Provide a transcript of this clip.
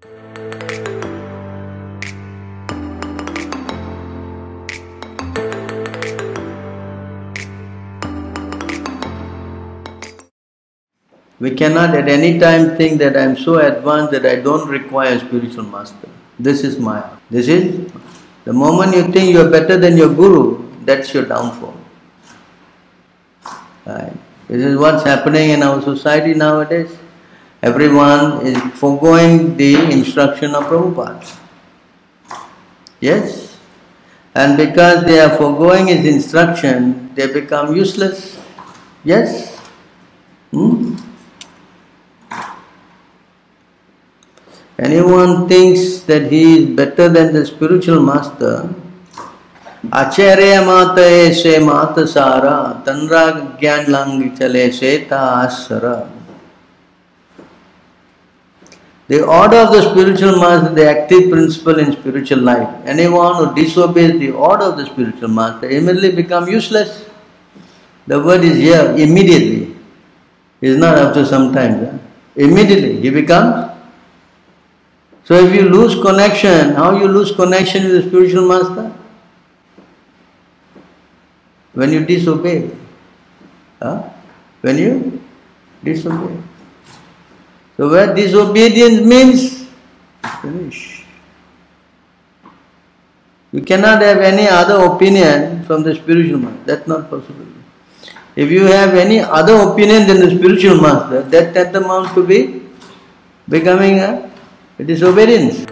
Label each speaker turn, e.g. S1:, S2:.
S1: We cannot at any time think that I am so advanced that I don't require a spiritual master. This is Maya. This is the moment you think you are better than your guru, that's your downfall. Right. This is what's happening in our society nowadays. Everyone is foregoing the instruction of Prabhupada. Yes? And because they are foregoing his instruction, they become useless. Yes? Hmm? anyone thinks that he is better than the spiritual master, Acharya mata se mata sara, tanra gyan lang chale se ta asara. The order of the spiritual master, the active principle in spiritual life. Anyone who disobeys the order of the spiritual master immediately become useless. The word is here, immediately. It's not after some time. Immediately he becomes so if you lose connection, how you lose connection with the spiritual master? When you disobey. Huh? When you disobey. So where disobedience means, finish. You cannot have any other opinion from the spiritual master. That's not possible. If you have any other opinion than the spiritual master, that tantamount to be becoming a disobedience